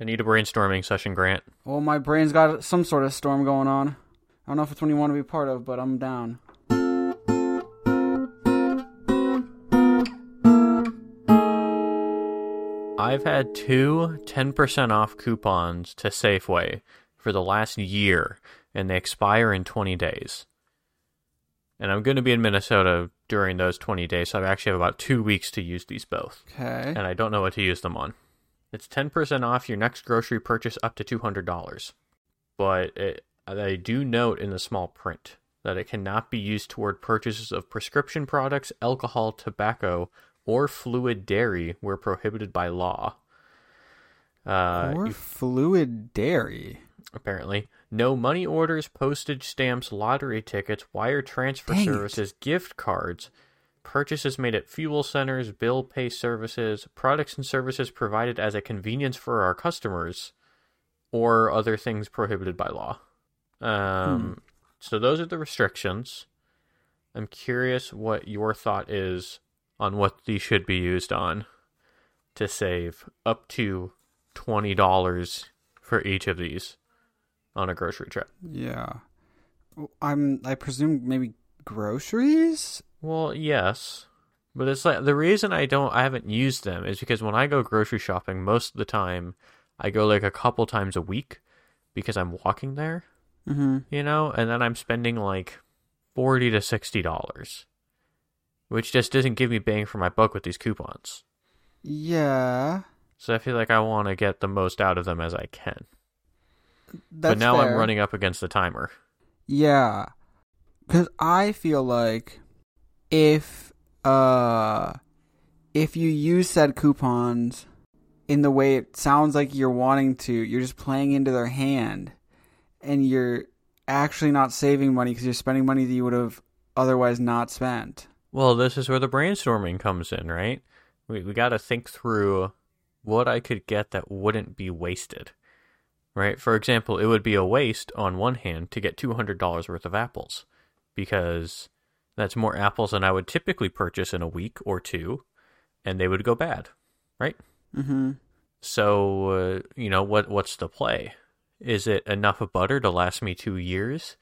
I need a brainstorming session, Grant. Well, my brain's got some sort of storm going on. I don't know if it's one you want to be part of, but I'm down. I've had two 10% off coupons to Safeway for the last year, and they expire in 20 days. And I'm going to be in Minnesota during those 20 days, so I actually have about two weeks to use these both. Okay. And I don't know what to use them on. It's 10% off your next grocery purchase up to $200. But it, I do note in the small print that it cannot be used toward purchases of prescription products, alcohol, tobacco, or fluid dairy where prohibited by law. Uh, or fluid dairy. apparently. No money orders, postage stamps, lottery tickets, wire transfer Dang it. services, gift cards, purchases made at fuel centers, bill pay services, products and services provided as a convenience for our customers, or other things prohibited by law. Um, So those are the restrictions. I'm curious what your thought is on what these should be used on to save up to $20 for each of these on a grocery trip. Yeah. I'm. I presume maybe groceries. Well, yes, but it's like the reason I don't I haven't used them is because when I go grocery shopping, most of the time I go like a couple times a week because I'm walking there, Mm-hmm. you know, and then I'm spending like 40 to 60 dollars, which just doesn't give me bang for my buck with these coupons. Yeah. So I feel like I want to get the most out of them as I can. That's but now I'm running up against the timer. Yeah. Cuz I feel like if uh if you use said coupons in the way it sounds like you're wanting to, you're just playing into their hand and you're actually not saving money cuz you're spending money that you would have otherwise not spent. Well, this is where the brainstorming comes in, right? We we got to think through what I could get that wouldn't be wasted. Right? For example, it would be a waste on one hand to get $200 worth of apples because that's more apples than I would typically purchase in a week or two and they would go bad, right? Mhm. So, uh, you know, what what's the play? Is it enough of butter to last me 2 years?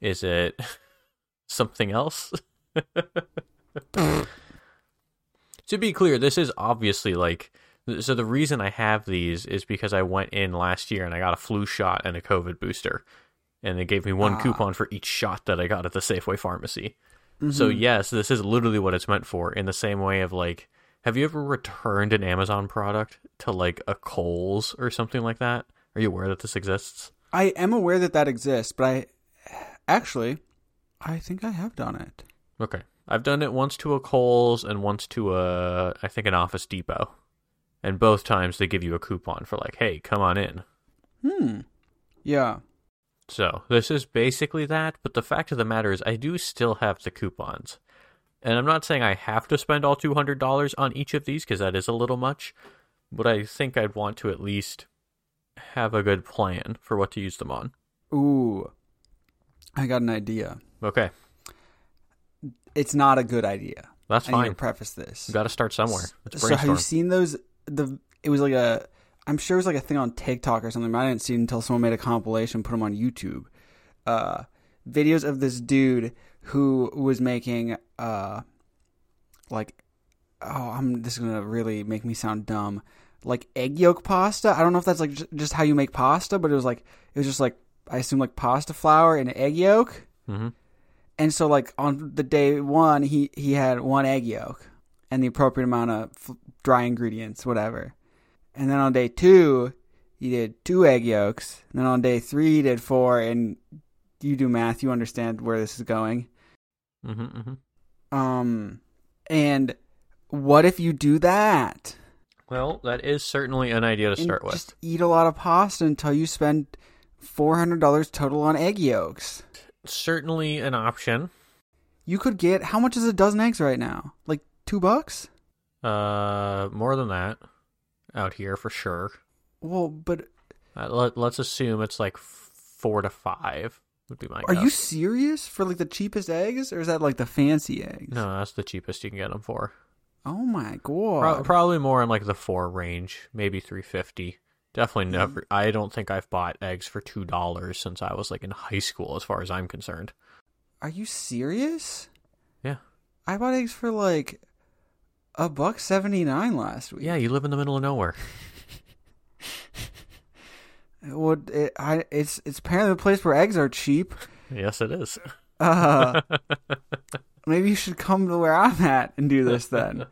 Is it something else? to be clear, this is obviously like so the reason I have these is because I went in last year and I got a flu shot and a COVID booster. And they gave me one Ah. coupon for each shot that I got at the Safeway pharmacy. So Mhm. yes, this is literally what it's meant for in the same way of like have you ever returned an Amazon product to like a Kohl's or something like that? Are you aware that this exists? I am aware that that exists, but I actually I think I have done it. Okay. I've done it once to a Kohl's and once to a I think an Office Depot. And both times they give you a coupon for like, "Hey, come on in." Hmm. Yeah. So, this is basically that, but the fact of the matter is I do still have the coupons. And I'm not saying I have to spend all $200 on each of these because that is a little much, but I think I'd want to at least have a good plan for what to use them on. Ooh. I got an idea. Okay, It's not a good idea. that's I need to fine. preface this. You got to start somewhere. Let's so have you seen those the it was like a I'm sure it was like a thing on TikTok or something, but I didn't see it until someone made a compilation, put them on YouTube. Uh videos of this dude who was making uh like oh I'm this is gonna really make me sound dumb. Like egg yolk pasta. I don't know if that's like just, just how you make pasta, but it was like it was just like I assume like pasta flour and egg yolk. hmm And so, like on the day one, he he had one egg yolk and the appropriate amount of f- dry ingredients, whatever. And then on day two, you did two egg yolks. And then on day three, he did four. And you do math, you understand where this is going. hmm hmm Um, and what if you do that? Well, that is certainly an idea to And start with. just eat a lot of pasta until you spend four hundred dollars total on egg yolks. Certainly an option. You could get how much is a dozen eggs right now? Like two bucks? Uh, more than that out here for sure. Well, but Uh, let, let's assume it's like four to five would be my Are guess. you serious for like the cheapest eggs, or is that like the fancy eggs? No, that's the cheapest you can get them for. Oh my god. Pro- probably more in like the four range, maybe three fifty Definitely never. I don't think I've bought eggs for two dollars since I was like in high school, as far as I'm concerned. Are you serious? Yeah. I bought eggs for like a buck seventy nine last week. Yeah, you live in the middle of nowhere. Well, it, I, it's it's apparently the place where eggs are cheap. yes, it is. Uh, maybe you should come to where I'm at and do this then.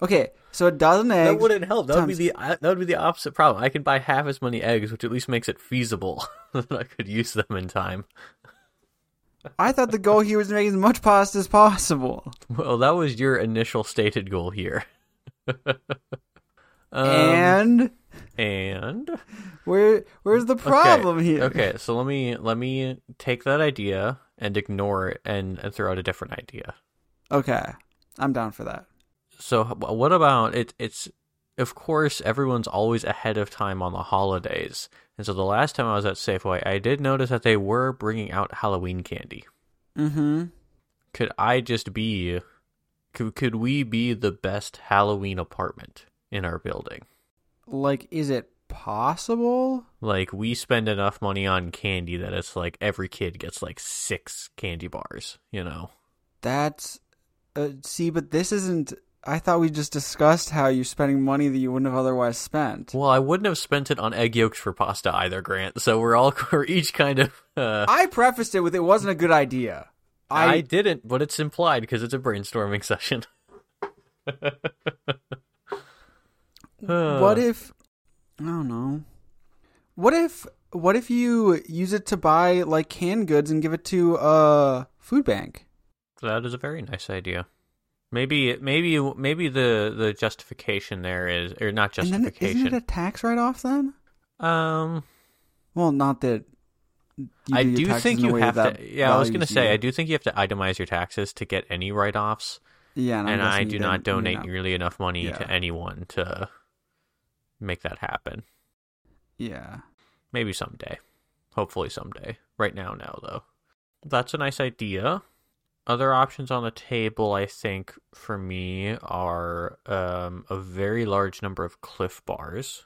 Okay, so a dozen eggs. That wouldn't help. That would be the that would be the opposite problem. I can buy half as many eggs, which at least makes it feasible that I could use them in time. I thought the goal here was to make as much pasta as possible. Well, that was your initial stated goal here. Um, and and where where's the problem okay, here? Okay, so let me let me take that idea and ignore it and, and throw out a different idea. Okay, I'm down for that. So what about it? It's of course everyone's always ahead of time on the holidays, and so the last time I was at Safeway, I did notice that they were bringing out Halloween candy. Mm-hmm. Could I just be? Could could we be the best Halloween apartment in our building? Like, is it possible? Like we spend enough money on candy that it's like every kid gets like six candy bars. You know. That's uh, see, but this isn't. I thought we just discussed how you're spending money that you wouldn't have otherwise spent. Well, I wouldn't have spent it on egg yolks for pasta either, Grant. So we're all we're each kind of. Uh, I prefaced it with it wasn't a good idea. I, I, didn't, but it's implied because it's a brainstorming session. what if I don't know. What if what if you use it to buy like canned goods and give it to a food bank? That is a very nice idea. Maybe, maybe, maybe the the justification there is, or not And then justification. isn't it a tax write off then? um, Well, not that. you I do think you have that to. Yeah, I was gonna say. I do think you have to itemize your taxes to get any write offs, Yeah, and, and I do not didn't- you donate know. nearly enough money Yeah. to anyone to make that happen. Yeah. Maybe someday. Hopefully someday. Right now, no, though. That's a nice idea. Other options on the table, I think, for me, are um, a very large number of Clif Bars.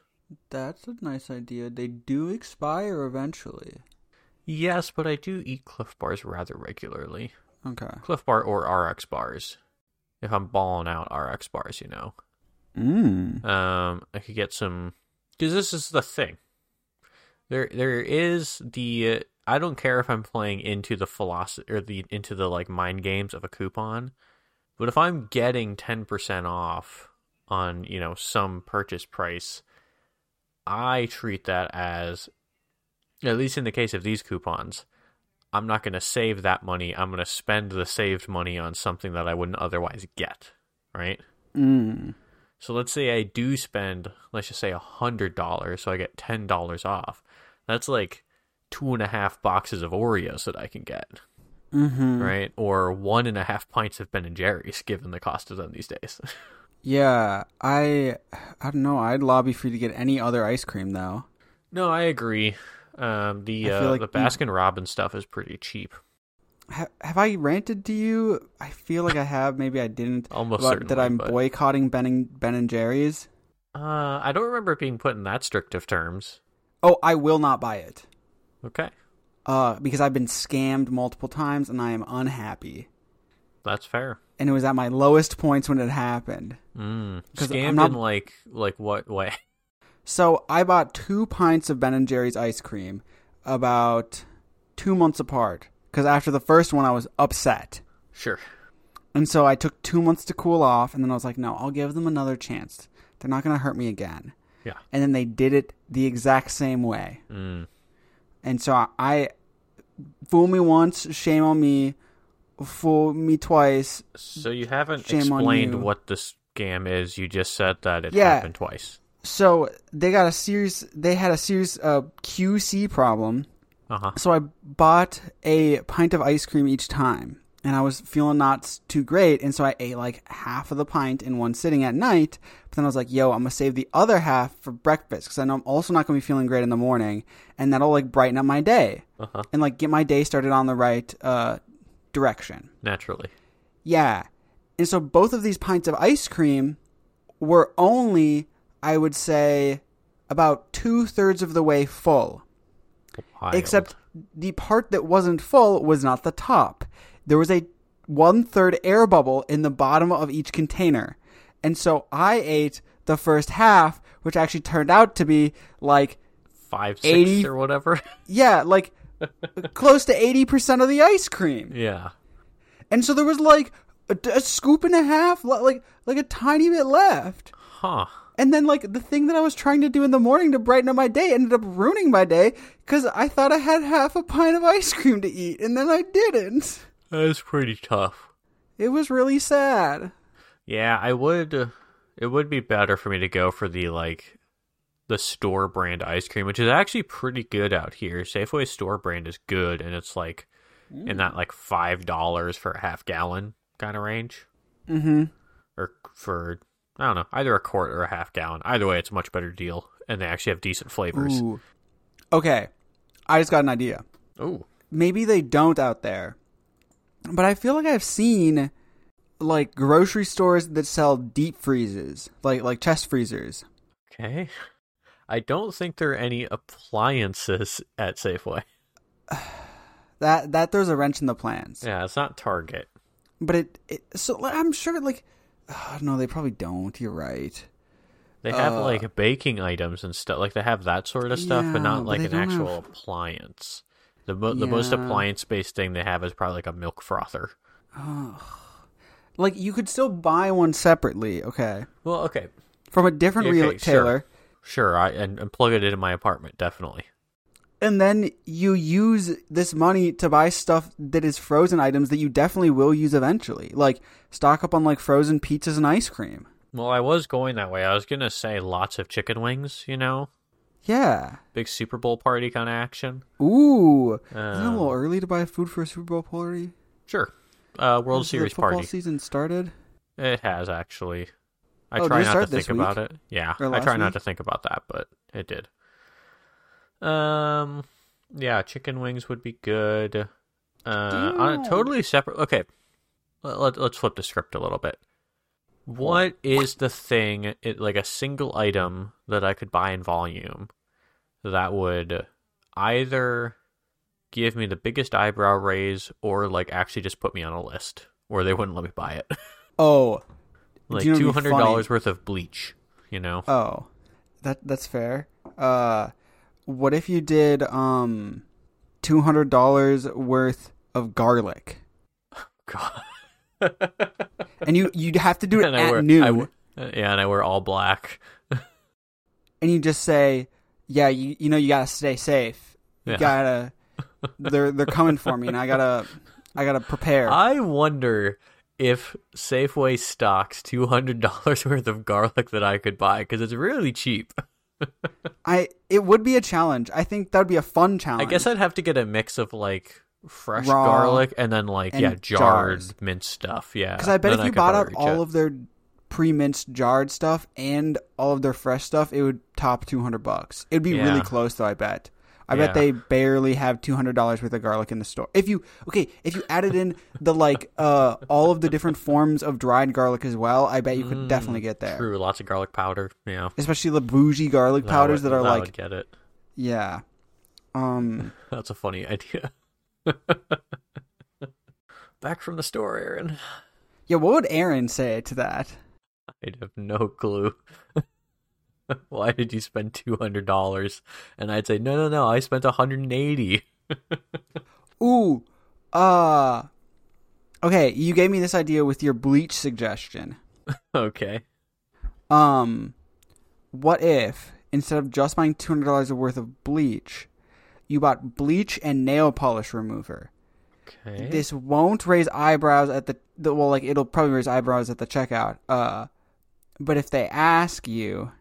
That's a nice idea. They do expire eventually. Yes, but I do eat Clif Bars rather regularly. Okay. Clif Bar or RX Bars. If I'm balling out RX Bars, you know. Mm. Um, I could get some because this is the thing. There, there is the. I don't care if I'm playing into the philosophy or the into the like mind games of a coupon, but if I'm getting ten percent off on you know some purchase price, I treat that as, at least in the case of these coupons, I'm not going to save that money. I'm going to spend the saved money on something that I wouldn't otherwise get. Right. Mm. So let's say I do spend, let's just say a hundred dollars, so I get ten dollars off. That's like two and a half boxes of Oreos that I can get, Mm-hmm. right? Or one and a half pints of Ben and Jerry's, given the cost of them these days. Yeah, I I don't know. I'd lobby for you to get any other ice cream though. no, I agree. Um, the I uh, like the Baskin Robbins stuff is pretty cheap, Ha- have I ranted to you? I feel like I have. Maybe I didn't. almost about certainly. that I'm but, boycotting Ben and Ben and Jerry's. uh, I don't remember it being put in that strict of terms. Oh, I will not buy it. Okay, Uh, because I've been scammed multiple times and I am unhappy. that's fair. And it was at my lowest points when it happened. Mm. I'm Scammed not- in like like what way? So I bought two pints of Ben and Jerry's ice cream about two months apart. Because after the first one, I was upset. Sure. And so I took two months to cool off, and then I was like, no, I'll give them another chance. They're not going to hurt me again. Yeah. And then they did it the exact same way. Mm. And so I, I fool me once, shame on me. Fool me twice. So you haven't explained you. what this scam is. You just said that it Yeah. happened twice. So they got a serious. They had a serious uh, QC problem. Uh huh. So I bought a pint of ice cream each time, and I was feeling not too great, and so I ate like half of the pint in one sitting at night. But then I was like, "Yo, I'm gonna save the other half for breakfast because I know I'm also not gonna be feeling great in the morning, and that'll like brighten up my day Uh huh. and like get my day started on the right uh, direction." Naturally. Yeah, and so both of these pints of ice cream were only, I would say, about two thirds of the way full. Wild. Except the part that wasn't full was not the top. There was a one third air bubble in the bottom of each container. And so I ate the first half, which actually turned out to be like, five, six, 80 or whatever. yeah, like close to 80% of the ice cream. yeah. And so there was like a, a scoop and a half, like like a tiny bit left. Huh. And then like the thing that I was trying to do in the morning to brighten up my day ended up ruining my day because I thought I had half a pint of ice cream to eat, and then I didn't. That's pretty tough. It was really sad. Yeah, I would. Uh, it would be better for me to go for the like the store brand ice cream, which is actually pretty good out here. Safeway store brand is good, and it's like in that like five dollars for a half gallon kind of range, Mm-hmm. or for I don't know either a quart or a half gallon. Either way, it's a much better deal, and they actually have decent flavors. Ooh. Okay, I just got an idea. Ooh, Maybe they don't out there, but I feel like I've seen like grocery stores that sell deep freezes, like like chest freezers. okay. I don't think there are any appliances at Safeway. That that throws a wrench in the plans. Yeah, it's not Target. But it, it so I'm sure like uh, no, they probably don't. You're right. They have Uh, like baking items and stuff. Like they have that sort of stuff, but not like they an actual have- appliance. The mo- the most appliance based thing they have is probably like a milk frother. Like you could still buy one separately, okay, Well, okay, from a different Okay, retailer, sure. I and, and plug it into my apartment definitely. and then you use this money to buy stuff that is frozen items that you definitely will use eventually. Like stock up on like frozen pizzas and ice cream. Well, I was going that way. I was gonna say lots of chicken wings. You know, Yeah. big Super Bowl party kind of action. Ooh. Isn't it a Um, little early to buy food for a Super Bowl party? Sure. Uh, World Has Series the football party. season started. It has actually. I Oh, try not to think about it. Yeah, I try not to think about that, but it did. Um, yeah, chicken wings would be good. Uh, on a totally separate. Okay, let, let, let's flip the script a little bit. What is the thing, it, like a single item that I could buy in volume that would either give me the biggest eyebrow raise or like actually just put me on a list where they wouldn't let me buy it? Oh. like you know two hundred dollars worth of bleach. You know, Oh. That that's fair. Uh what if you did um two hundred dollars worth of garlic? God. And you you'd have to do it and I at wear, noon. I yeah, and I wear all black. and you just say, Yeah, you you know you gotta stay safe. You Yeah. gotta they're they're coming for me and I gotta I gotta prepare. I wonder if Safeway stocks two hundred dollars worth of garlic that I could buy because it's really cheap. I it would be a challenge. I think that would be a fun challenge. I guess I'd have to get a mix of like fresh Raw garlic and then like yeah jarred jars. minced stuff. Yeah, Because I bet Then if you bought up all of their pre-minced jarred stuff and all of their fresh stuff, it would top two hundred bucks. It'd be Yeah. really close, though. I bet. I Yeah. bet they barely have two hundred dollars worth of garlic in the store. If you okay, if you added in the like uh all of the different forms of dried garlic as well, I bet you could Mm, definitely get there. True, lots of garlic powder. Yeah, Especially the bougie garlic powders would, that are that like get it. yeah. Um. That's a funny idea. Back from the store, Aaron. Yeah. What would Aaron say to that? I'd have no clue. Why did you spend two hundred dollars? And I'd say, no, no, no. I spent one hundred and eighty. Ooh. Uh. Okay, you gave me this idea with your bleach suggestion. okay. Um, what if instead of just buying two hundred dollars worth of bleach, you bought bleach and nail polish remover? Okay. This won't raise eyebrows at the, the well, like it'll probably raise eyebrows at the checkout. Uh, but if they ask you,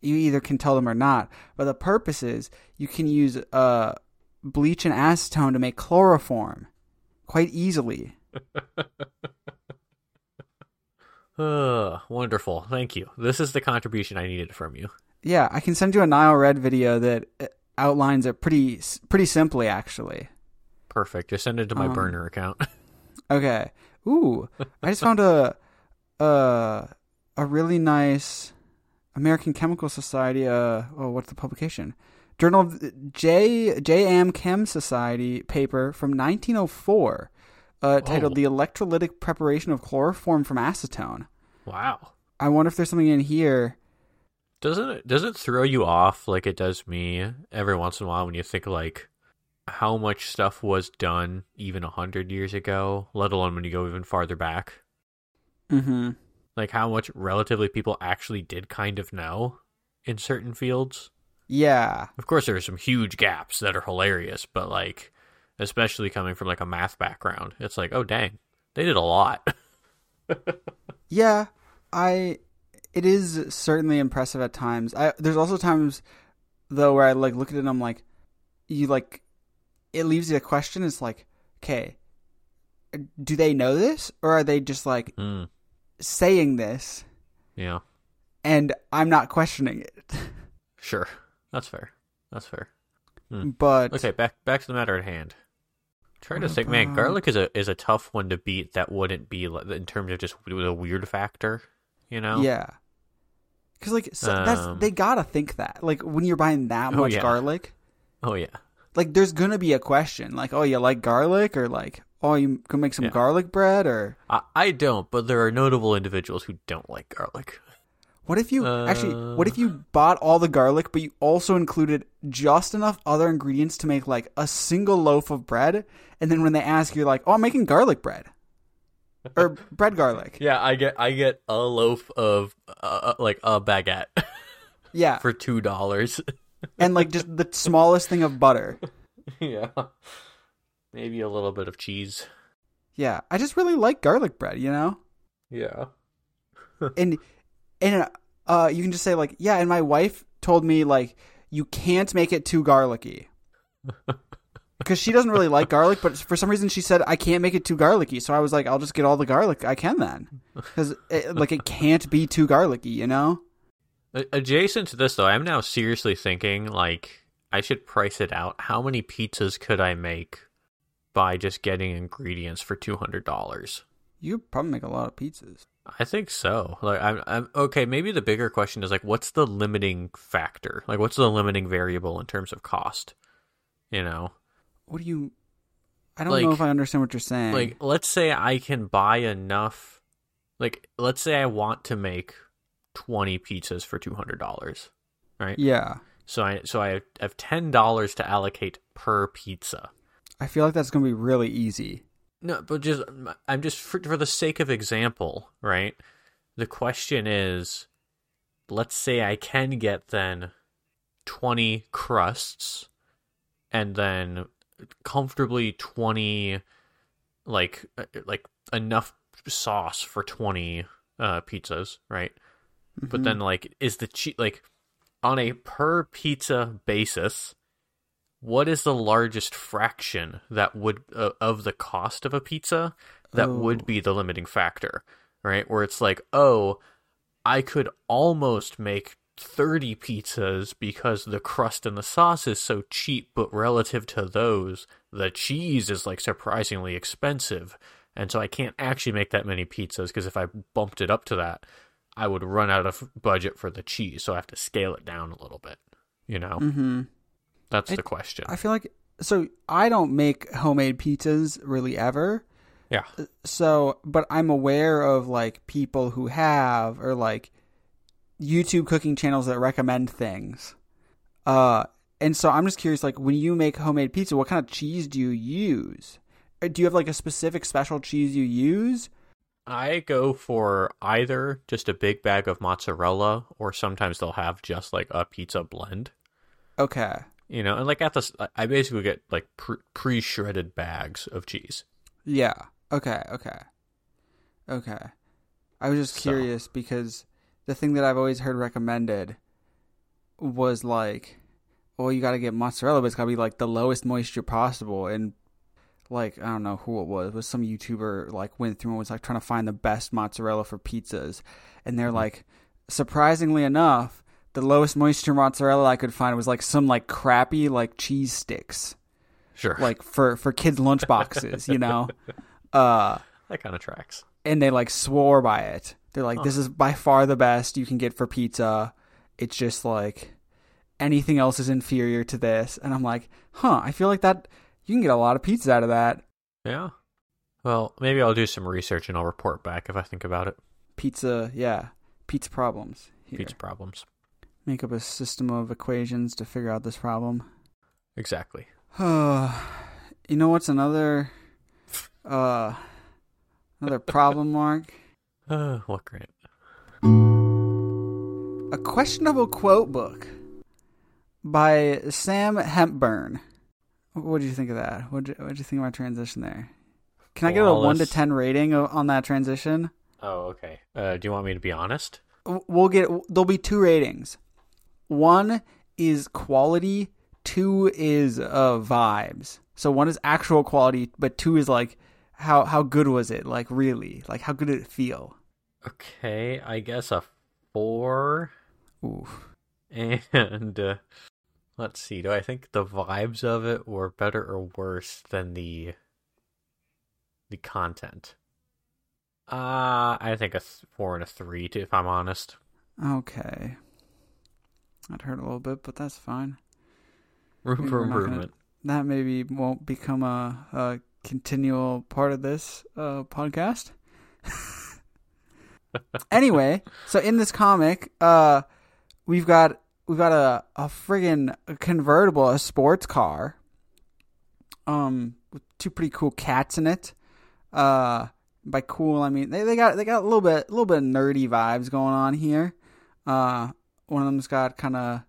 you either can tell them or not. But the purpose is you can use uh bleach and acetone to make chloroform quite easily. Wonderful. Thank you. This is the contribution I needed from you. Yeah, I can send you a Nile Red video that uh, outlines it pretty pretty simply, actually. Perfect. Just send it to my Um, burner account. Okay. Ooh, I just found a a a really nice American Chemical Society. Uh, oh, what's the publication? Journal of J JM Chem Society paper from 1904, uh, titled Oh. "The Electrolytic Preparation of Chloroform from Acetone." Wow. I wonder if there's something in here. Doesn't it does it throw you off like it does me every once in a while when you think like how much stuff was done even a hundred years ago, let alone when you go even farther back? Mm-hmm. Like how much relatively people actually did kind of know in certain fields. Yeah, Of course, there are some huge gaps that are hilarious, but like, especially coming from like a math background, it's like, oh dang, they did a lot. yeah. I. It is certainly impressive at times. I there's also times though where I like look at it and I'm like, you like, it leaves you a question. It's like, okay, do they know this or are they just like Hmm. Saying this yeah, and I'm not questioning it? sure, that's fair. That's fair. But Okay, back back to the matter at hand. trying to think, man, garlic is a is a tough one to beat. That wouldn't be like, in terms of just the weird factor, you know? yeah, because like so that's Um, they gotta think that like when you're buying that Oh, much yeah. garlic, Oh yeah. like there's gonna be a question like, oh, you like garlic or like, oh, you can make some Yeah. garlic bread or I, I don't, but there are notable individuals who don't like garlic. What if you actually? Uh. What if you bought all the garlic, but you also included just enough other ingredients to make like a single loaf of bread, and then when they ask, you're like, "Oh, I'm making garlic bread," or bread garlic. Yeah, I get I get a loaf of uh, like a baguette Yeah, for two dollars. and like just the smallest thing of butter. yeah, maybe a little bit of cheese. Yeah, I just really like garlic bread. You know, Yeah. and and uh, you can just say like, "Yeah," and my wife told me like, you can't make it too garlicky. Because she doesn't really like garlic, but for some reason she said I can't make it too garlicky. So I was like, I'll just get all the garlic I can then, because like it can't be too garlicky, you know? Adjacent to this, though, I'm now seriously thinking like I should price it out. How many pizzas could I make by just getting ingredients for two hundred dollars? You could probably make a lot of pizzas. I think so. Like I'm, I'm okay. Maybe the bigger question is like, what's the limiting factor? Like, what's the limiting variable in terms of cost? You know, What do you? I don't Like- know if I understand what you're saying. like let's say I can buy enough. Like, let's say I want to make twenty pizzas for two hundred dollars, right? yeah, So I, so I have ten dollars to allocate per pizza. I feel like that's gonna be really easy. No, but just I'm just for, for the sake of example, right? The question is, let's say I can get then twenty crusts, and then comfortably twenty, like uh, like enough sauce for twenty uh, pizzas, right? But Mhm. then like, is the cheap like on a per pizza basis? What is the largest fraction that would uh, of the cost of a pizza that Oh. would be the limiting factor right where it's like oh i could almost make 30 pizzas because the crust and the sauce is so cheap but relative to those the cheese is like surprisingly expensive and so i can't actually make that many pizzas because if i bumped it up to that i would run out of budget for the cheese so i have to scale it down a little bit you know Mm-hmm. That's It- the question I feel like so I don't make homemade pizzas really ever. yeah So, but I'm aware of like people who have or like YouTube cooking channels that recommend things. Uh, and so I'm just curious, like when you make homemade pizza, what kind of cheese do you use? Uh, Do you have like a specific special cheese you use? I go for either just a big bag of mozzarella, or sometimes they'll have just like a pizza blend. Okay. You know, and like at this, I basically get like pre shredded bags of cheese. Yeah. Okay. Okay. Okay. I was just So- curious because the thing that I've always heard recommended was like, well, you got to get mozzarella, but it's got to be like the lowest moisture possible. And like, I don't know who it was, it was some YouTuber like went through and was like trying to find the best mozzarella for pizzas. And they're mm-hmm. like, surprisingly enough, the lowest moisture mozzarella I could find was like some like crappy like cheese sticks, Sure, like for for kids' lunch boxes, you know. Uh, that kind of tracks. and they like swore by it. They're like, "This is by far the best you can get for pizza." it's just like anything else is inferior to this. And I'm like, huh, I feel like that you can get a lot of pizza out of that. Yeah. Well, maybe I'll do some research and I'll report back if I think about it. Pizza, yeah, pizza problems. Here. Pizza problems. Make up a system of equations to figure out this problem. Exactly. you know what's another uh another problem, Mark? Uh, what grant? A questionable quote book by Sam Hepburn. What do you think of that? What do you think of my transition there? Can I get a one to ten rating on that transition? Oh, okay. Uh, do you want me to be honest? We'll get. There'll be two ratings. One is quality. Two is uh vibes. So one is actual quality, but two is like how how good was it? Like really, like how good did it feel? Okay, I guess a four. Oof. And uh, let's see. Do I think the vibes of it were better or worse than the the content? Uh, I think a th- four and a three, if I'm honest. Okay. That hurt a little bit, but that's fine. Room for improvement. Gonna, that maybe won't become a, a continual part of this uh, podcast. anyway, so in this comic, uh, we've got we've got a a friggin' convertible, a sports car, um, with two pretty cool cats in it. Uh, by cool, I mean they, they got they got a little bit a little bit of nerdy vibes going on here. Uh, one of them's got kind of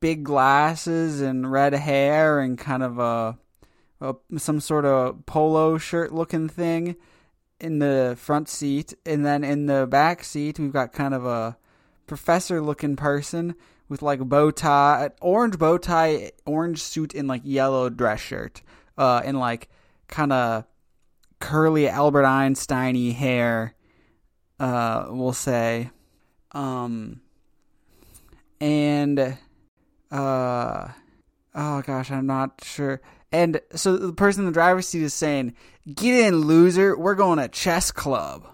big glasses and red hair and kind of a, a some sort of polo shirt looking thing in the front seat, and then in the back seat we've got kind of a professor looking person with like bow tie, orange bow tie, orange suit, and like yellow dress shirt, uh, and like kind of curly Albert Einsteiny hair, uh, we'll say, um, and uh, oh gosh, I'm not sure. And so the person in the driver's seat is saying, "Get in, loser! We're going to chess club."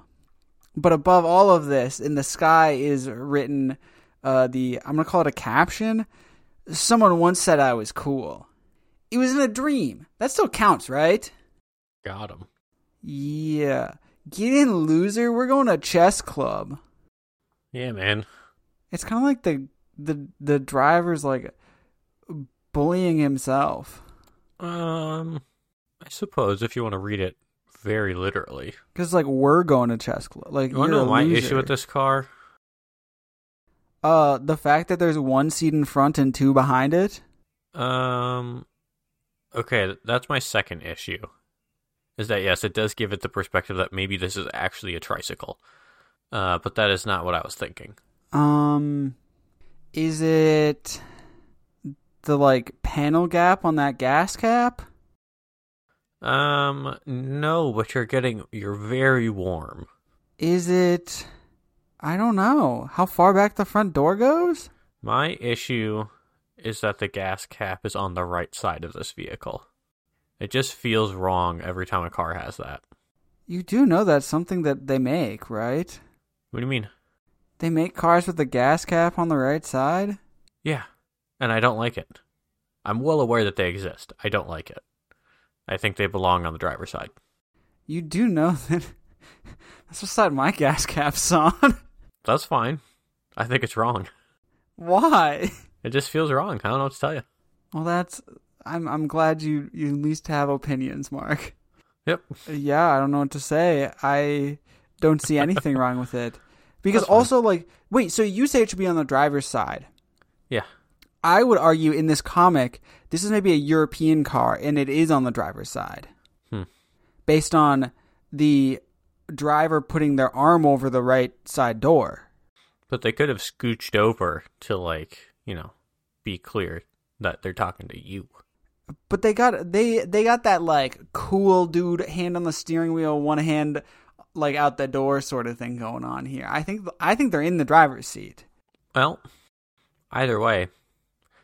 But above all of this, in the sky is written uh, the I'm gonna call it a caption. Someone once said I was cool. It was in a dream. That still counts, right? Got him. Yeah. Get in, loser. We're going to chess club. Yeah, man. It's kind of like the the the driver's like bullying himself. Um, I suppose if you want to read it very literally. Because like we're going to chess club. Like you want to know my issue with this car? Uh, the fact that there's one seat in front and two behind it. Um, okay, that's my second issue. Is that yes, it does give it the perspective that maybe this is actually a tricycle. Uh, but that is not what I was thinking. Um, is it the like panel gap on that gas cap? Um, no, but you're getting you're very warm. Is it I don't know. How far back the front door goes? My issue is that the gas cap is on the right side of this vehicle. It just feels wrong every time a car has that. You do know that's something that they make, right? What do you mean? They make cars with the gas cap on the right side? Yeah. And I don't like it. I'm well aware that they exist. I don't like it. I think they belong on the driver's side. You do know that that's what side my gas cap's on. That's fine. I think it's wrong. Why? It just feels wrong. I don't know what to tell you. Well, that's. I'm. I'm glad you. You at least have opinions, Mark. Yep. Yeah, I don't know what to say. I don't see anything wrong with it. Because also, like, wait. So you say it should be on the driver's side? Yeah. I would argue in this comic, this is maybe a European car, and it is on the driver's side, hmm. based on the driver putting their arm over the right side door. But they could have scooched over to like, you know, be clear that they're talking to you. But they got they they got that like cool dude hand on the steering wheel, one hand like out the door sort of thing going on here. I think I think they're in the driver's seat. Well, either way,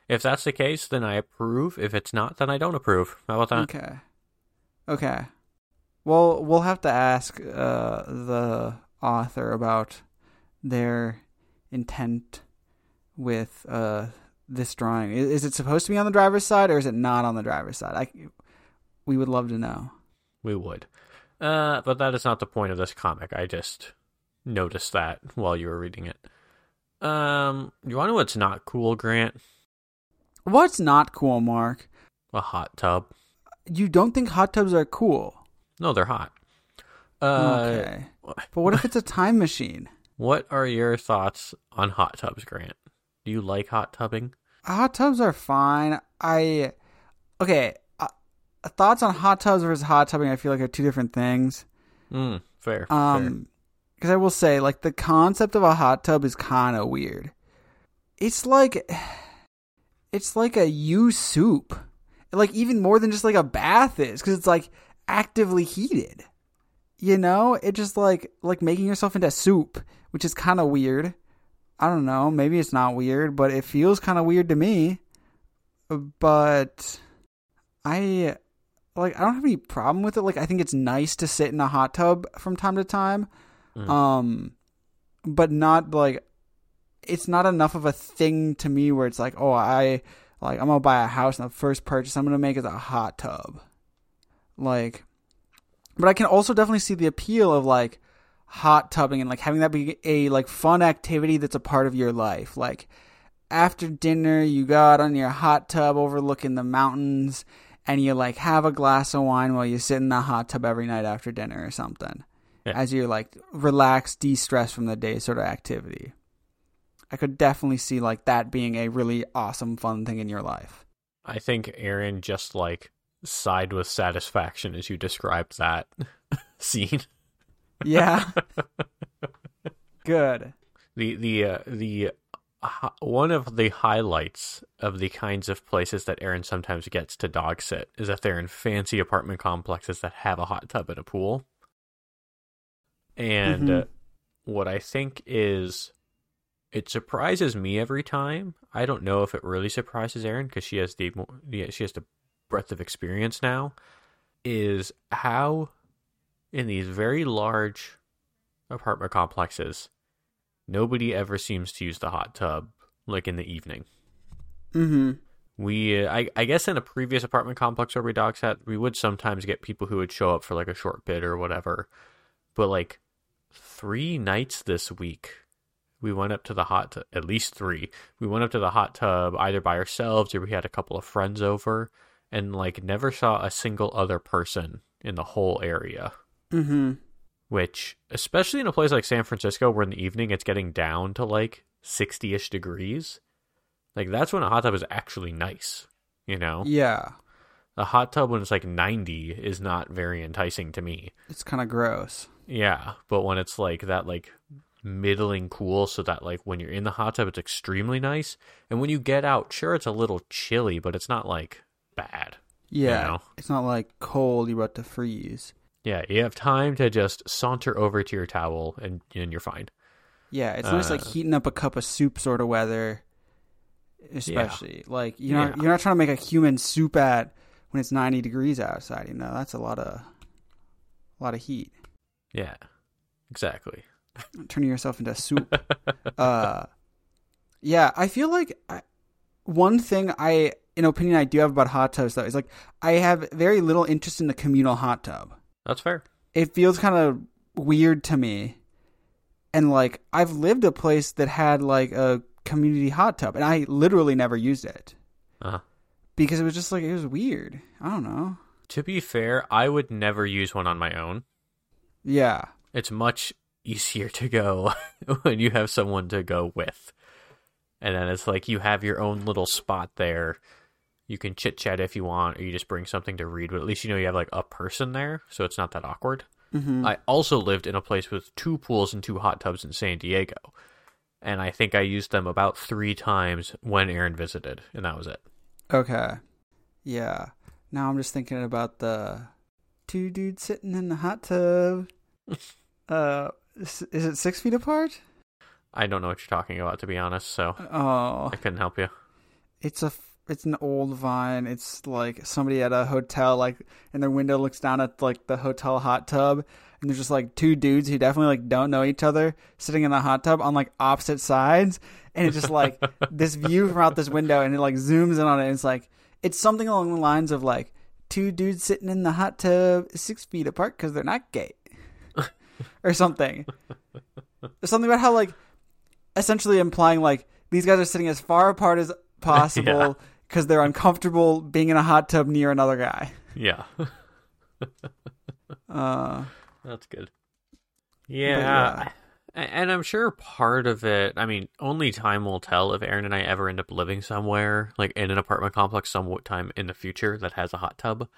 if that's the case, then I approve. If it's not, then I don't approve. How about that? Okay. Okay. Well, we'll have to ask uh, the author about their intent with uh this drawing. Is, is it supposed to be on the driver's side or is it not on the driver's side? I we would love to know. We would. Uh, but that is not the point of this comic. I just noticed that while you were reading it. Um, you want to know what's not cool, Grant? What's not cool, Mark? A hot tub. You don't think hot tubs are cool? No, they're hot. Uh, okay. But what if it's a time machine? What are your thoughts on hot tubs, Grant? Do you like hot tubbing? Hot tubs are fine. I okay. Thoughts on hot tubs versus hot tubbing? I feel like are two different things. Mm, fair. Um, because I will say, like, the concept of a hot tub is kind of weird. It's like, it's like a U soup, like even more than just like a bath is, because it's like actively heated. You know, it just like like making yourself into soup, which is kind of weird. I don't know, maybe it's not weird, but it feels kind of weird to me. But I like I don't have any problem with it. Like I think it's nice to sit in a hot tub from time to time. Mm. Um but not like it's not enough of a thing to me where it's like, "Oh, I like I'm going to buy a house and the first purchase I'm going to make is a hot tub." Like but I can also definitely see the appeal of like hot tubbing and like having that be a like fun activity that's a part of your life. Like after dinner, you go out on your hot tub overlooking the mountains and you like have a glass of wine while you sit in the hot tub every night after dinner or something. Yeah. As you're like relax, de stress from the day sort of activity. I could definitely see like that being a really awesome, fun thing in your life. I think Aaron just like sighed with satisfaction as you described that scene. Yeah. Good. The the uh, the one of the highlights of the kinds of places that Aaron sometimes gets to dog sit is that they're in fancy apartment complexes that have a hot tub and a pool. And Mhm. uh, what I think is it surprises me every time. I don't know if it really surprises Aaron because she has the mo- she has the breadth of experience now. Is how in these very large apartment complexes, nobody ever seems to use the hot tub like in the evening. Mm-hmm. We, uh, I, I guess, in a previous apartment complex where we dog at, we would sometimes get people who would show up for like a short bit or whatever. But like three nights this week, we went up to the hot, tu- at least three. We went up to the hot tub either by ourselves or we had a couple of friends over, and like never saw a single other person in the whole area. Mm-hmm. Which, especially in a place like San Francisco, where in the evening it's getting down to like sixty-ish degrees, like that's when a hot tub is actually nice. You know, Yeah. a hot tub when it's like 90 is not very enticing to me. It's kind of gross. Yeah, but when it's like that like middling cool so that like when you're in the hot tub it's extremely nice and when you get out sure it's a little chilly but it's not like bad. Yeah. know? It's not like cold, you're about to freeze. Yeah, you have time to just saunter over to your towel and and you're fine. Yeah, it's nice like Uh, heating up a cup of soup sort of weather. Especially like you're not Yeah. you're not trying to make a human soup at when it's 90 degrees outside. You know that's a lot of a lot of heat. Yeah. Exactly. Turning yourself into soup. uh, yeah, I feel like I, one thing I an opinion I do have about hot tubs though is like I have very little interest in the communal hot tub. That's fair. it feels kind of weird to me. And like I've lived a place that had like a community hot tub and I literally never used it Uh-huh. because it was just like it was weird. I don't know. To be fair, I would never use one on my own. Yeah. it's much easier to go when you have someone to go with. And then it's like you have your own little spot there. You can chit chat if you want, or you just bring something to read, but at least you know you have like a person there, so it's not that awkward. hmm I also lived in a place with two pools and two hot tubs in San Diego. And I think I used them about three times when Aaron visited, and that was it. Okay. Yeah. Now I'm just thinking about the two dudes sitting in the hot tub. uh, is it six feet apart? I don't know what you're talking about, to be honest, so Oh, I couldn't help you. it's a it's an old vine. It's like somebody at a hotel, like, and their window looks down at like the hotel hot tub, and there's just like two dudes who definitely like don't know each other sitting in the hot tub on like opposite sides, and it's just like this view from out this window, and it like zooms in on it. And it's like it's something along the lines of like two dudes sitting in the hot tub six feet apart because they're not gay, or something. There's something about how like essentially implying like these guys are sitting as far apart as possible because they're uncomfortable being in a hot tub near another guy. Yeah. Uh, That's good. Yeah. a- And I'm sure part of it, I mean, only time will tell if Aaron and I ever end up living somewhere, like in an apartment complex sometime in the future that has a hot tub,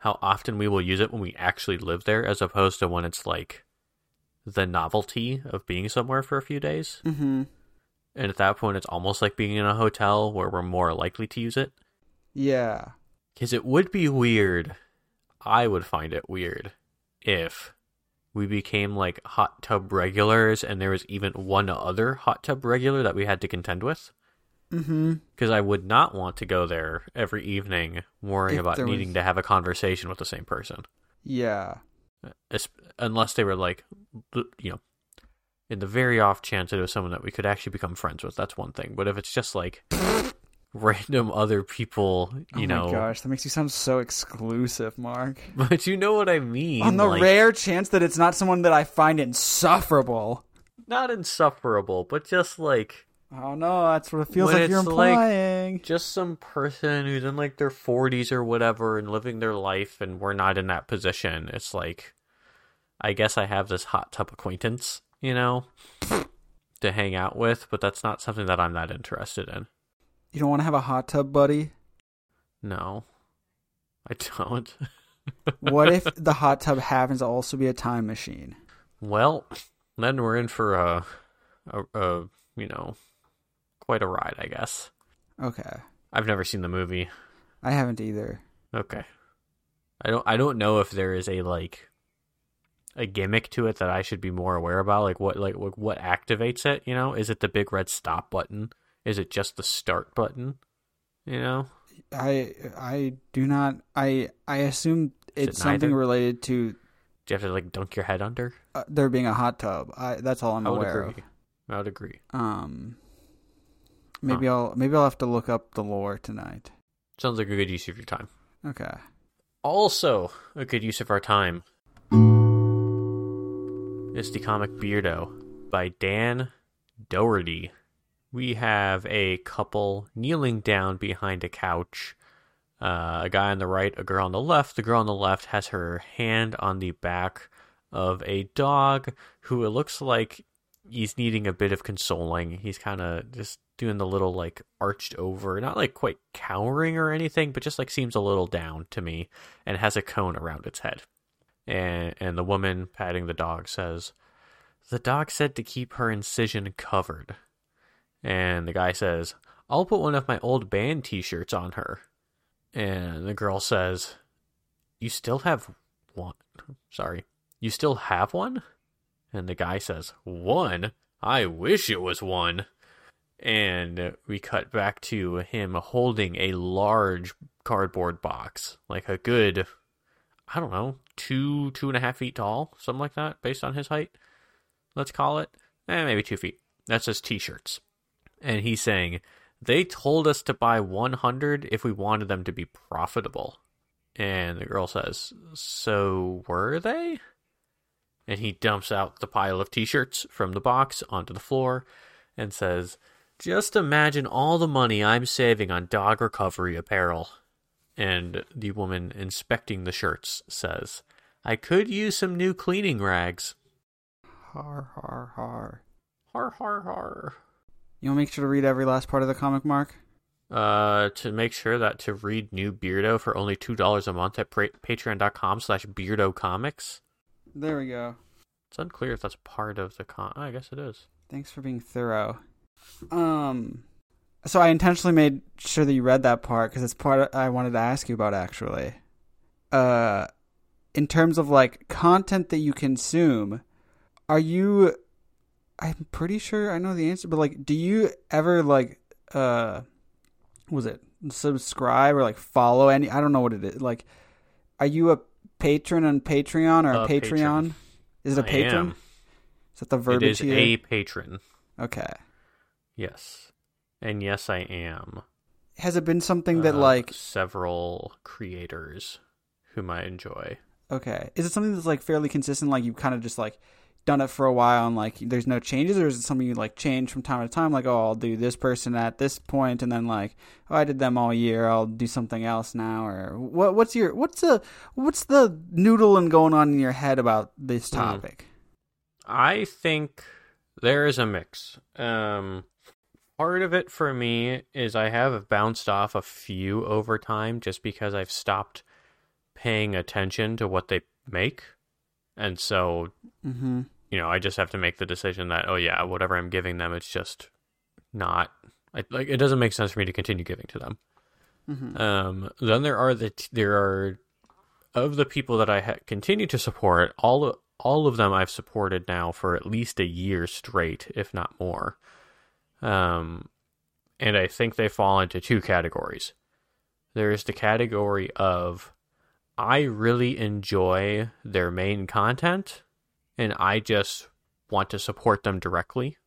how often we will use it when we actually live there, as opposed to when it's like the novelty of being somewhere for a few days. hmm And at that point, it's almost like being in a hotel where we're more likely to use it. Yeah. Because it would be weird. I would find it weird if we became like hot tub regulars and there was even one other hot tub regular that we had to contend with. Mm-hmm. Because I would not want to go there every evening worrying If about needing was- to have a conversation with the same person. Yeah. Es- Unless they were like, you know, in the very off chance that it was someone that we could actually become friends with, that's one thing. But if it's just like random other people, you oh know. my gosh, that makes you sound so exclusive, Mark. But you know what I mean. On the like- rare chance that it's not someone that I find insufferable. not insufferable, but just like Oh no, that's what it feels like you're it's like- implying. just some person who's in like their 40s or whatever and living their life and we're not in that position. It's like I guess I have this hot tub acquaintance, you know, to hang out with, but that's not something that I'm that interested in. you don't want to have a hot tub buddy? No. I don't. What if the hot tub happens to also be a time machine? Well, then we're in for a a, a you know, quite a ride, I guess. Okay. I've never seen the movie. I haven't either. Okay. I don't I don't know if there is a like a gimmick to it that I should be more aware about like what like what, what activates it, you know? Is it the big red stop button? Is it just the start button? You know? I I do not I I assume Is it's it something related to Do you have to like dunk your head under? uh, there being a hot tub. I that's all I'm I would aware agree. I would agree. Um maybe I'll maybe I'll have to look up the lore tonight. Sounds like a good use of your time. Okay. Also, a good use of our time is the comic Beardo by Dan Doherty. We have a couple kneeling down behind a couch. Uh, a guy on the right, a girl on the left. The girl on the left has her hand on the back of a dog who it looks like he's needing a bit of consoling. He's kind of just doing the little like arched over, not like quite cowering or anything, but just like seems a little down to me and has a cone around its head. And and the woman patting the dog says, "The dog said to keep her incision covered." And the guy says, "I'll put one of my old band t-shirts on her." And the girl says, "You still have one? Sorry. You still have one?" And the guy says, "One? I wish it was one." And we cut back to him holding a large cardboard box, like a good, I don't know, two, two and a half feet tall, something like that, based on his height. Let's call it. Eh, maybe two feet. That's his t shirts. And he's saying, they told us to buy 100 if we wanted them to be profitable. And the girl says, So were they? And he dumps out the pile of t shirts from the box onto the floor and says, Just imagine all the money I'm saving on dog recovery apparel. And the woman inspecting the shirts says, I could use some new cleaning rags. Har har har. Har har har. You want to make sure to read every last part of the comic, Mark? Uh, to make sure that to read new Beardo for only two dollars a month at pra- patreon.com slash Beardo Comics. There we go. It's unclear if that's part of the con. I guess it is. Thanks for being thorough. Um, so I intentionally made sure that you read that part because it's part I wanted to ask you about actually. Uh, in terms of like content that you consume, are you? I'm pretty sure I know the answer, but like, do you ever like uh, was it subscribe or like follow any. I don't know what it is. Like, are you a patron on Patreon or a, A Patreon? patron. Is it a patron? Is that the It verbiage is here? a patron. Okay. Yes. And yes, I am. Has it been something that Uh, like several creators whom I enjoy. okay? Is it something that's like fairly consistent? Like you've kind of just like done it for a while and like there's no changes, or is it something you like change from time to time? Like oh, I'll do this person at this point, and then like oh, I did them all year. I'll do something else now, or what? What's your what's the what's the noodling going on in your head about this Hmm. topic? I think there is a mix. Um, part of it for me is I have bounced off a few over time just because I've stopped paying attention to what they make. And so, Mm-hmm. you know, I just have to make the decision that, oh, yeah, whatever I'm giving them, it's just not. I, like it doesn't make sense for me to continue giving to them. Mm-hmm. Um, then there are the there are of the people that I ha- continue to support. All all of them I've supported now for at least a year straight, if not more. Um, and I think they fall into two categories. There's the category of I really enjoy their main content, and I just want to support them directly.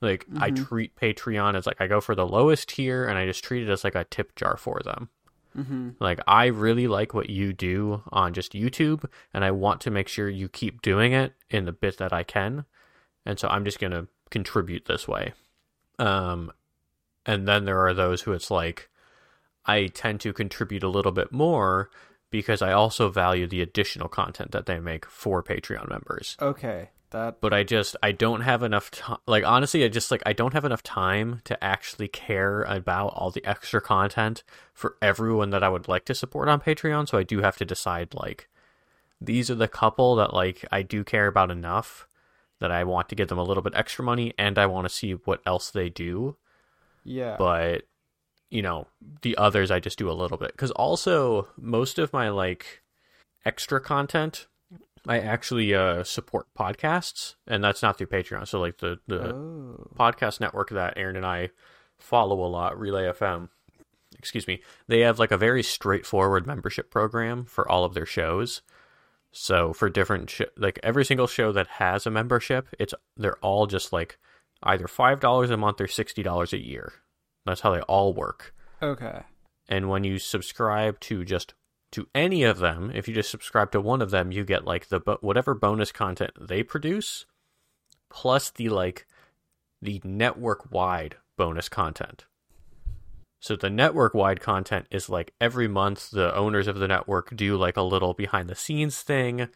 Like I Mhm. treat Patreon as like I go for the lowest tier, and I just treat it as like a tip jar for them. Mm-hmm. Like I really like what you do on just YouTube and I want to make sure you keep doing it in the bit that I can. And so I'm just going to contribute this way. Um and then there are those who it's like I tend to contribute a little bit more because I also value the additional content that they make for Patreon members Okay, that but I just I don't have enough time. Like honestly, I just like I don't have enough time to actually care about all the extra content for everyone that I would like to support on Patreon. So I do have to decide like these are the couple that like I do care about enough that I want to give them a little bit extra money and I want to see what else they do. yeah. But you know, the others I just do a little bit cuz also most of my like extra content I actually uh, support podcasts, and that's not through Patreon. So, like the the oh. podcast network that Aaron and I follow a lot, Relay FM. Excuse me. They have like a very straightforward membership program for all of their shows. So for different sh- like every single show that has a membership, it's they're all just like either five dollars a month or sixty dollars a year. That's how they all work. Okay. And when you subscribe to just to any of them, if you just subscribe to one of them, you get like the bo- whatever bonus content they produce, plus the like the network wide bonus content. So the network wide content is like every month the owners of the network do like a little behind the scenes thing.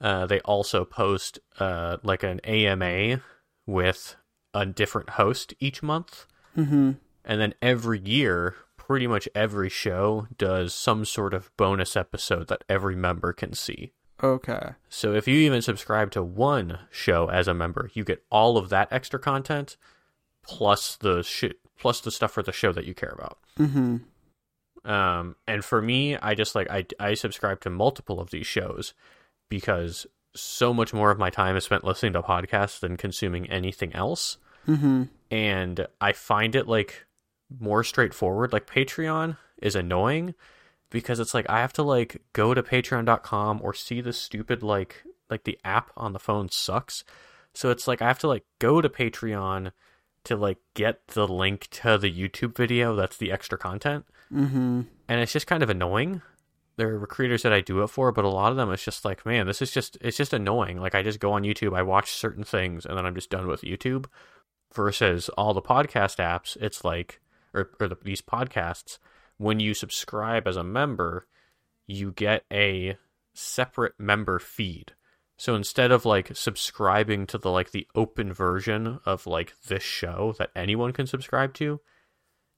Uh, they also post uh, like an AMA with a different host each month. Mm-hmm. And then every year, pretty much every show does some sort of bonus episode that every member can see. Okay. So if you even subscribe to one show as a member, you get all of that extra content plus the shit plus the stuff for the show that you care about. Mm-hmm. Um, and for me, I just like I I subscribe to multiple of these shows because so much more of my time is spent listening to podcasts than consuming anything else Mm-hmm. and I find it like more straightforward. Like Patreon is annoying because it's like I have to like go to patreon.com or see the stupid like like the app on the phone sucks. So it's like I have to like go to Patreon to like get the link to the YouTube video that's the extra content. Mm-hmm. And it's just kind of annoying. There are creators that I do it for, but a lot of them it's just like, man, this is just it's just annoying. Like I just go on YouTube, I watch certain things, and then I'm just done with YouTube versus all the podcast apps it's like or, or the, these podcasts when you subscribe as a member you get a separate member feed so instead of like subscribing to the like the open version of like this show that anyone can subscribe to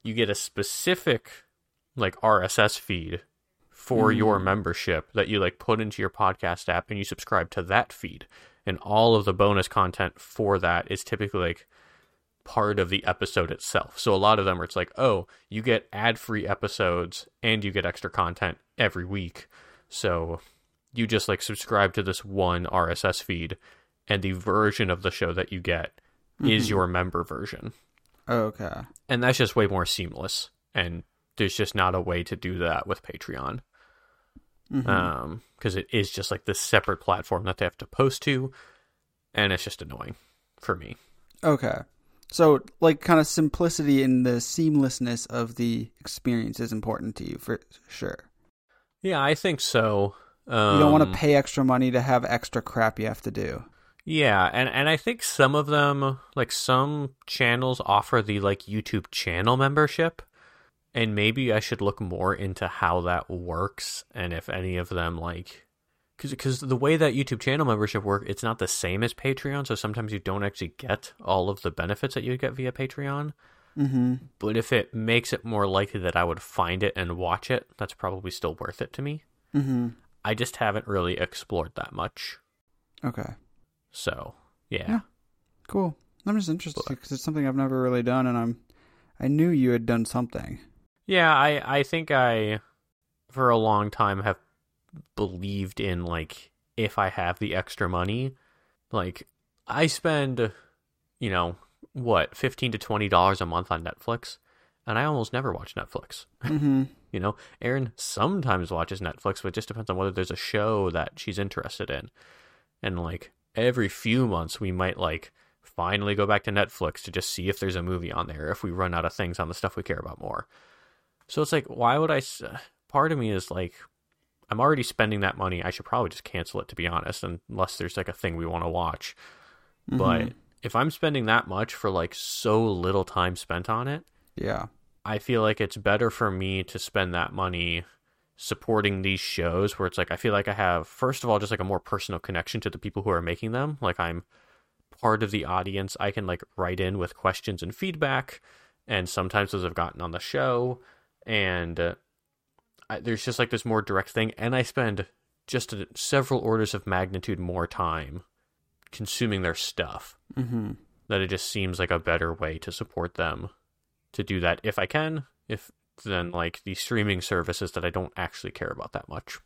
you get a specific like rss feed for Mm. your membership that you like put into your podcast app and you subscribe to that feed and all of the bonus content for that is typically like part of the episode itself. So a lot of them are it's like, oh, you get ad free episodes and you get extra content every week. So you just like subscribe to this one RSS feed and the version of the show that you get is Mhm. your member version. Okay. And that's just way more seamless and there's just not a way to do that with Patreon. Mhm. Um, because it is just like this separate platform that they have to post to, and it's just annoying for me. Okay. So, like, kind of simplicity and the seamlessness of the experience is important to you for sure. Yeah, I think so. Um, You don't want to pay extra money to have extra crap you have to do. Yeah, and and I think some of them, like some channels, offer the like YouTube channel membership, and maybe I should look more into how that works and if any of them like, because because the way that YouTube channel membership work, it's not the same as Patreon, so sometimes you don't actually get all of the benefits that you get via Patreon. Mm-hmm. But if it makes it more likely that I would find it and watch it, that's probably still worth it to me. Mm-hmm. I just haven't really explored that much, Okay. so yeah. Yeah. Cool. I'm just interested because it's something I've never really done, and I'm. I knew you had done something. Yeah, I I think I for a long time have believed in like if I have the extra money, like I spend you know, what, 15 to 20 dollars a month on Netflix, and I almost never watch Netflix. Mm-hmm. You know, Erin sometimes watches Netflix, but it just depends on whether there's a show that she's interested in. And like every few months we might like finally go back to Netflix to just see if there's a movie on there if we run out of things on the stuff we care about more. So it's like why would I s- part of me is like I'm already spending that money. I should probably just cancel it to be honest unless there's like a thing we want to watch. But if I'm spending that much for like so little time spent on it, yeah. I feel like it's better for me to spend that money supporting these shows where it's like I feel like I have first of all just like a more personal connection to the people who are making them. Like I'm part of the audience. I can like write in with questions and feedback, and sometimes those have gotten on the show, and uh, I, there's just like this more direct thing. And I spend just a, several orders of magnitude more time consuming their stuff Mm-hmm. that it just seems like a better way to support them to do that if I can, if then like the streaming services that I don't actually care about that much.